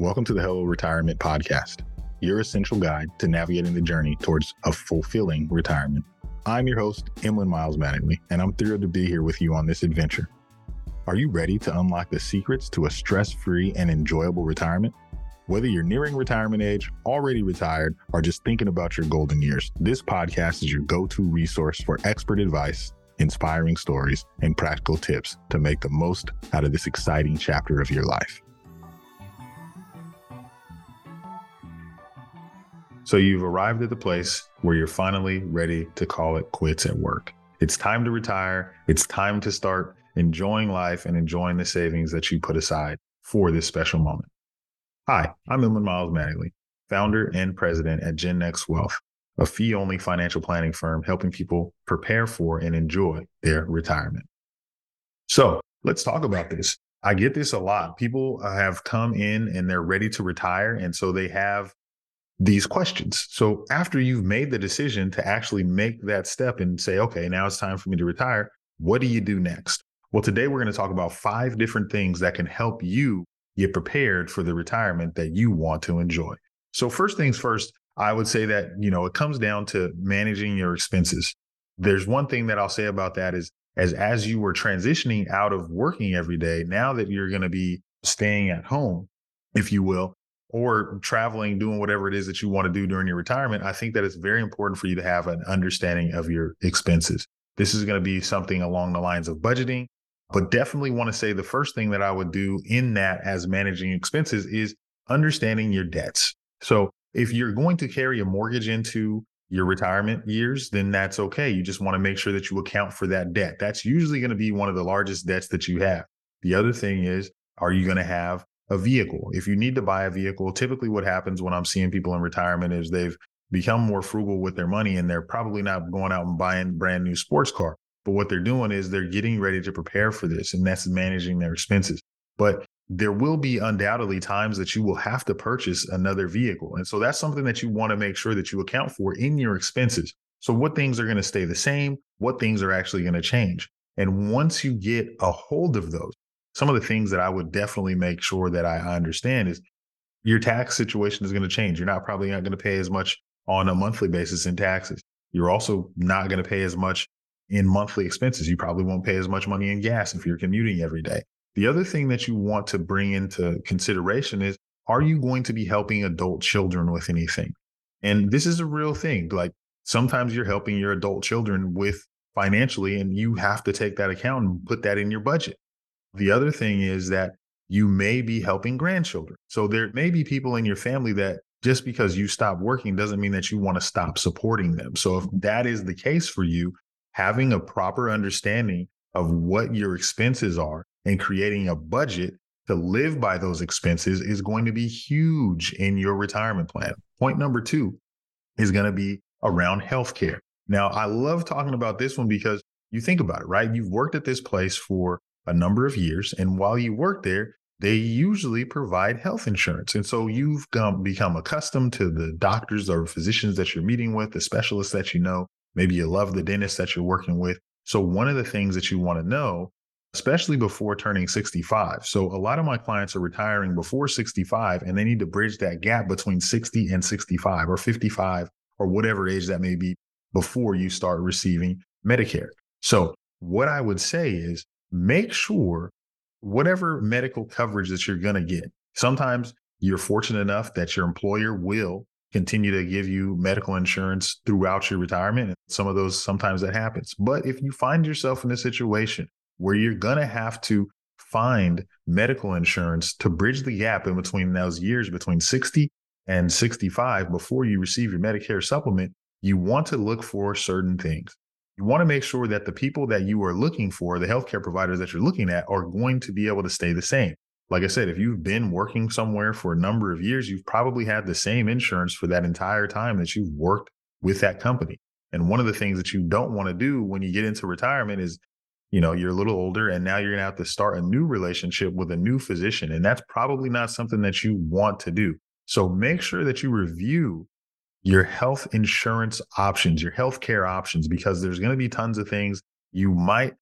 Welcome to the Hello Retirement Podcast, your essential guide to navigating the journey towards a fulfilling retirement. I'm your host, Emlen Miles Mattingly, and I'm thrilled to be here with you on this adventure. Are you ready to unlock the secrets to a stress free and enjoyable retirement? Whether you're nearing retirement age, already retired, or just thinking about your golden years, this podcast is your go to resource for expert advice, inspiring stories, and practical tips to make the most out of this exciting chapter of your life. So you've arrived at the place where you're finally ready to call it quits at work. It's time to retire. It's time to start enjoying life and enjoying the savings that you put aside for this special moment. Hi, I'm Emlen Miles Mattingly, founder and president at GenNext Wealth, a fee only financial planning firm helping people prepare for and enjoy their retirement. So let's talk about this. I get this a lot. People have come in and they're ready to retire. And so they have these questions. So after you've made the decision to actually make that step and say, okay, now it's time for me to retire, what do you do next? Well, today we're going to talk about five different things that can help you get prepared for the retirement that you want to enjoy. So first things first, I would say that, you know, it comes down to managing your expenses. There's one thing that I'll say about that is as as you were transitioning out of working every day, now that you're going to be staying at home, if you will, or traveling, doing whatever it is that you want to do during your retirement, I think that it's very important for you to have an understanding of your expenses. This is going to be something along the lines of budgeting, but definitely want to say the first thing that I would do in that as managing expenses is understanding your debts. So if you're going to carry a mortgage into your retirement years, then that's okay. You just want to make sure that you account for that debt. That's usually going to be one of the largest debts that you have. The other thing is, are you going to have a vehicle. If you need to buy a vehicle, typically what happens when I'm seeing people in retirement is they've become more frugal with their money and they're probably not going out and buying brand new sports car. But what they're doing is they're getting ready to prepare for this and that's managing their expenses. But there will be undoubtedly times that you will have to purchase another vehicle. And so that's something that you want to make sure that you account for in your expenses. So what things are going to stay the same? What things are actually going to change? And once you get a hold of those, some of the things that I would definitely make sure that I understand is your tax situation is going to change. You're not probably not going to pay as much on a monthly basis in taxes. You're also not going to pay as much in monthly expenses. You probably won't pay as much money in gas if you're commuting every day. The other thing that you want to bring into consideration is are you going to be helping adult children with anything? And this is a real thing. Like sometimes you're helping your adult children with financially, and you have to take that account and put that in your budget. The other thing is that you may be helping grandchildren. So there may be people in your family that just because you stop working doesn't mean that you want to stop supporting them. So if that is the case for you, having a proper understanding of what your expenses are and creating a budget to live by those expenses is going to be huge in your retirement plan. Point number two is going to be around healthcare. Now, I love talking about this one because you think about it, right? You've worked at this place for a number of years. And while you work there, they usually provide health insurance. And so you've come, become accustomed to the doctors or physicians that you're meeting with, the specialists that you know. Maybe you love the dentist that you're working with. So, one of the things that you want to know, especially before turning 65. So, a lot of my clients are retiring before 65 and they need to bridge that gap between 60 and 65 or 55 or whatever age that may be before you start receiving Medicare. So, what I would say is make sure whatever medical coverage that you're going to get, sometimes you're fortunate enough that your employer will continue to give you medical insurance throughout your retirement. And some of those, sometimes that happens. But if you find yourself in a situation where you're going to have to find medical insurance to bridge the gap in between those years between 60 and 65 before you receive your Medicare supplement, you want to look for certain things you want to make sure that the people that you are looking for, the healthcare providers that you're looking at, are going to be able to stay the same. Like I said, if you've been working somewhere for a number of years, you've probably had the same insurance for that entire time that you've worked with that company. And one of the things that you don't want to do when you get into retirement is, you know, you're a little older and now you're going to have to start a new relationship with a new physician. And that's probably not something that you want to do. So make sure that you review your health insurance options, your health care options, because there's going to be tons of things you might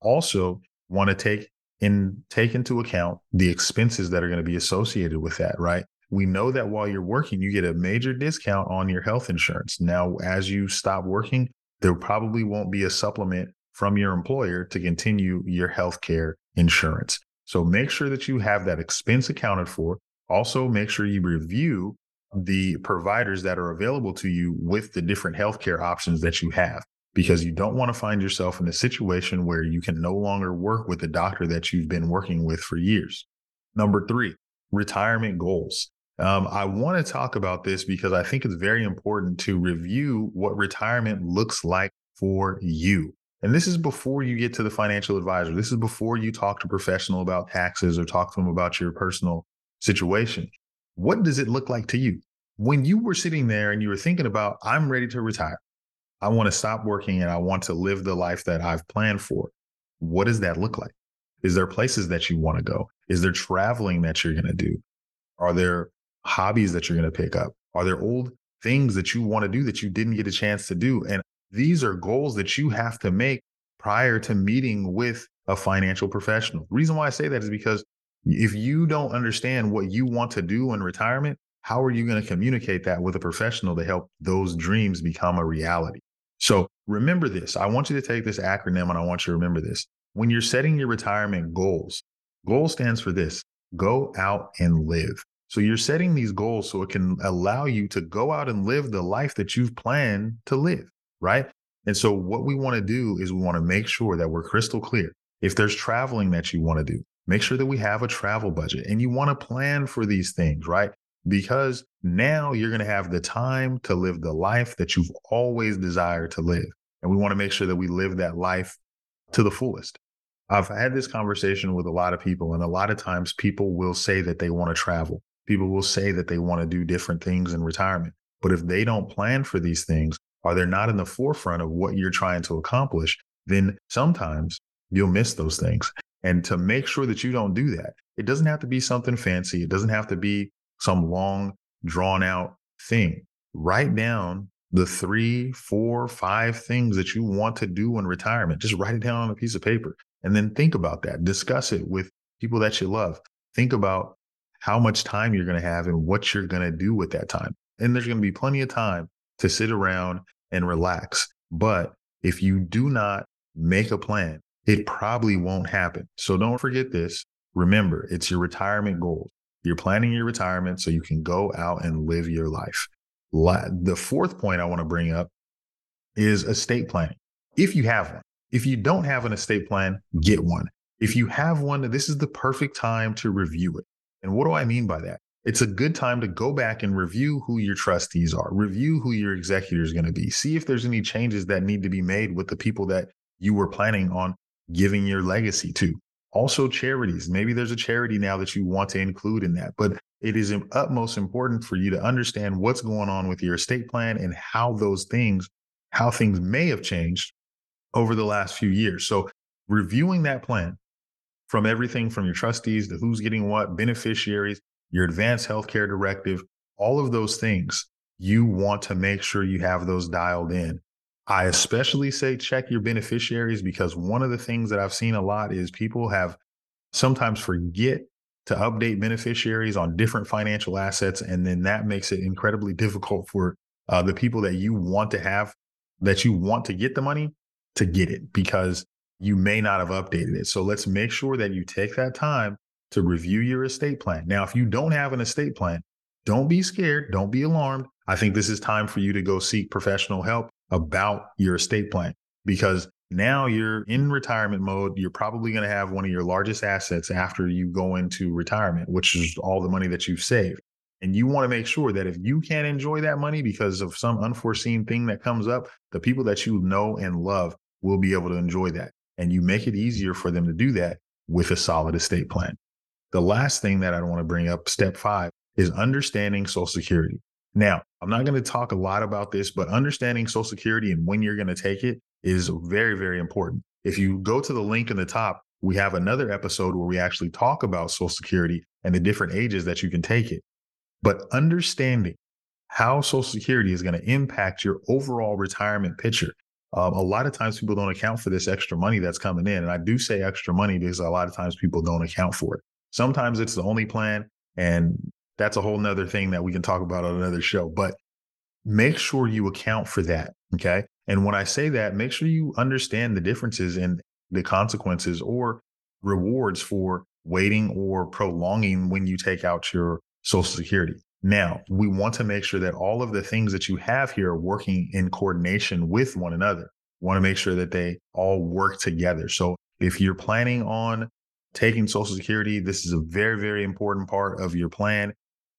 also want to take and take into account the expenses that are going to be associated with that, right? We know that while you're working, you get a major discount on your health insurance. Now, as you stop working, there probably won't be a supplement from your employer to continue your health care insurance. So make sure that you have that expense accounted for. Also, make sure you review the providers that are available to you with the different healthcare options that you have because you don't want to find yourself in a situation where you can no longer work with the doctor that you've been working with for years. Number three, retirement goals. Um, I want to talk about this because I think it's very important to review what retirement looks like for you. And this is before you get to the financial advisor. This is before you talk to a professional about taxes or talk to them about your personal situation. What does it look like to you? When you were sitting there and you were thinking about, I'm ready to retire, I want to stop working and I want to live the life that I've planned for. What does that look like? Is there places that you want to go? Is there traveling that you're going to do? Are there hobbies that you're going to pick up? Are there old things that you want to do that you didn't get a chance to do? And these are goals that you have to make prior to meeting with a financial professional. The reason why I say that is because if you don't understand what you want to do in retirement, how are you going to communicate that with a professional to help those dreams become a reality? So remember this. I want you to take this acronym and I want you to remember this. When you're setting your retirement goals, goal stands for this go out and live. So you're setting these goals so it can allow you to go out and live the life that you've planned to live, right? And so what we want to do is we want to make sure that we're crystal clear. If there's traveling that you want to do, make sure that we have a travel budget and you want to plan for these things, right? because now you're going to have the time to live the life that you've always desired to live. And we want to make sure that we live that life to the fullest. I've had this conversation with a lot of people, and a lot of times people will say that they want to travel. People will say that they want to do different things in retirement. But if they don't plan for these things, or they're not in the forefront of what you're trying to accomplish, then sometimes you'll miss those things. And to make sure that you don't do that, it doesn't have to be something fancy. It doesn't have to be some long, drawn out thing. Write down the three, four, five things that you want to do in retirement. Just write it down on a piece of paper and then think about that. Discuss it with people that you love. Think about how much time you're going to have and what you're going to do with that time. And there's going to be plenty of time to sit around and relax. But if you do not make a plan, it probably won't happen. So don't forget this. Remember, it's your retirement goals. You're planning your retirement so you can go out and live your life. The fourth point I want to bring up is estate planning. If you have one, if you don't have an estate plan, get one. If you have one, this is the perfect time to review it. And what do I mean by that? It's a good time to go back and review who your trustees are, review who your executor is going to be, see if there's any changes that need to be made with the people that you were planning on giving your legacy to also charities. Maybe there's a charity now that you want to include in that, but it is utmost important for you to understand what's going on with your estate plan and how those things, how things may have changed over the last few years. So reviewing that plan from everything from your trustees to who's getting what, beneficiaries, your advanced healthcare directive, all of those things, you want to make sure you have those dialed in I especially say check your beneficiaries because one of the things that I've seen a lot is people have sometimes forget to update beneficiaries on different financial assets. And then that makes it incredibly difficult for uh, the people that you want to have, that you want to get the money to get it because you may not have updated it. So let's make sure that you take that time to review your estate plan. Now, if you don't have an estate plan, don't be scared. Don't be alarmed. I think this is time for you to go seek professional help about your estate plan because now you're in retirement mode. You're probably going to have one of your largest assets after you go into retirement, which is all the money that you've saved. And you want to make sure that if you can't enjoy that money because of some unforeseen thing that comes up, the people that you know and love will be able to enjoy that. And you make it easier for them to do that with a solid estate plan. The last thing that I want to bring up, step five, is understanding Social Security. Now, I'm not going to talk a lot about this, but understanding Social Security and when you're going to take it is very, very important. If you go to the link in the top, we have another episode where we actually talk about Social Security and the different ages that you can take it. But understanding how Social Security is going to impact your overall retirement picture um, a lot of times people don't account for this extra money that's coming in. And I do say extra money because a lot of times people don't account for it. Sometimes it's the only plan. And that's a whole nother thing that we can talk about on another show. But make sure you account for that. Okay. And when I say that, make sure you understand the differences in the consequences or rewards for waiting or prolonging when you take out your Social Security. Now, we want to make sure that all of the things that you have here are working in coordination with one another. We want to make sure that they all work together. So if you're planning on taking Social Security, this is a very, very important part of your plan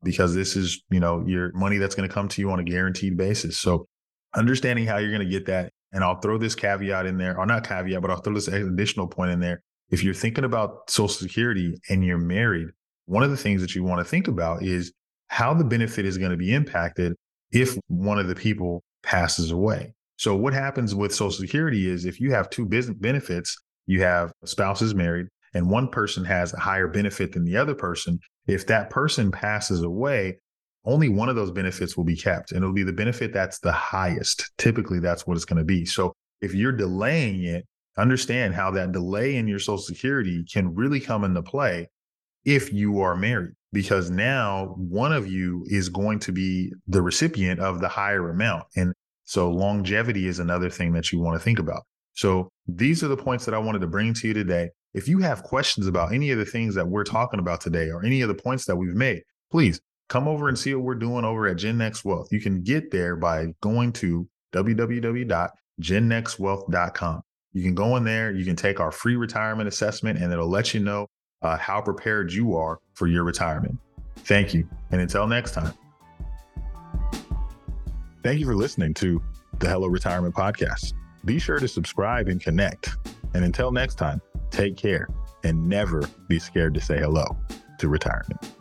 because this is, you know, your money that's going to come to you on a guaranteed basis. So understanding how you're going to get that. And I'll throw this caveat in there, or not caveat, but I'll throw this additional point in there. If you're thinking about Social Security and you're married, one of the things that you want to think about is how the benefit is going to be impacted if one of the people passes away. So, what happens with Social Security is if you have two business benefits, you have spouses married, and one person has a higher benefit than the other person. If that person passes away, only one of those benefits will be kept, and it'll be the benefit that's the highest. Typically, that's what it's going to be. So, if you're delaying it, understand how that delay in your Social Security can really come into play if you are married because now one of you is going to be the recipient of the higher amount. And so longevity is another thing that you want to think about. So these are the points that I wanted to bring to you today. If you have questions about any of the things that we're talking about today or any of the points that we've made, please come over and see what we're doing over at Gen Next Wealth. You can get there by going to www.gennextwealth.com. You can go in there, you can take our free retirement assessment, and it'll let you know uh, how prepared you are for your retirement. Thank you. And until next time. Thank you for listening to the Hello Retirement Podcast. Be sure to subscribe and connect. And until next time, take care and never be scared to say hello to retirement.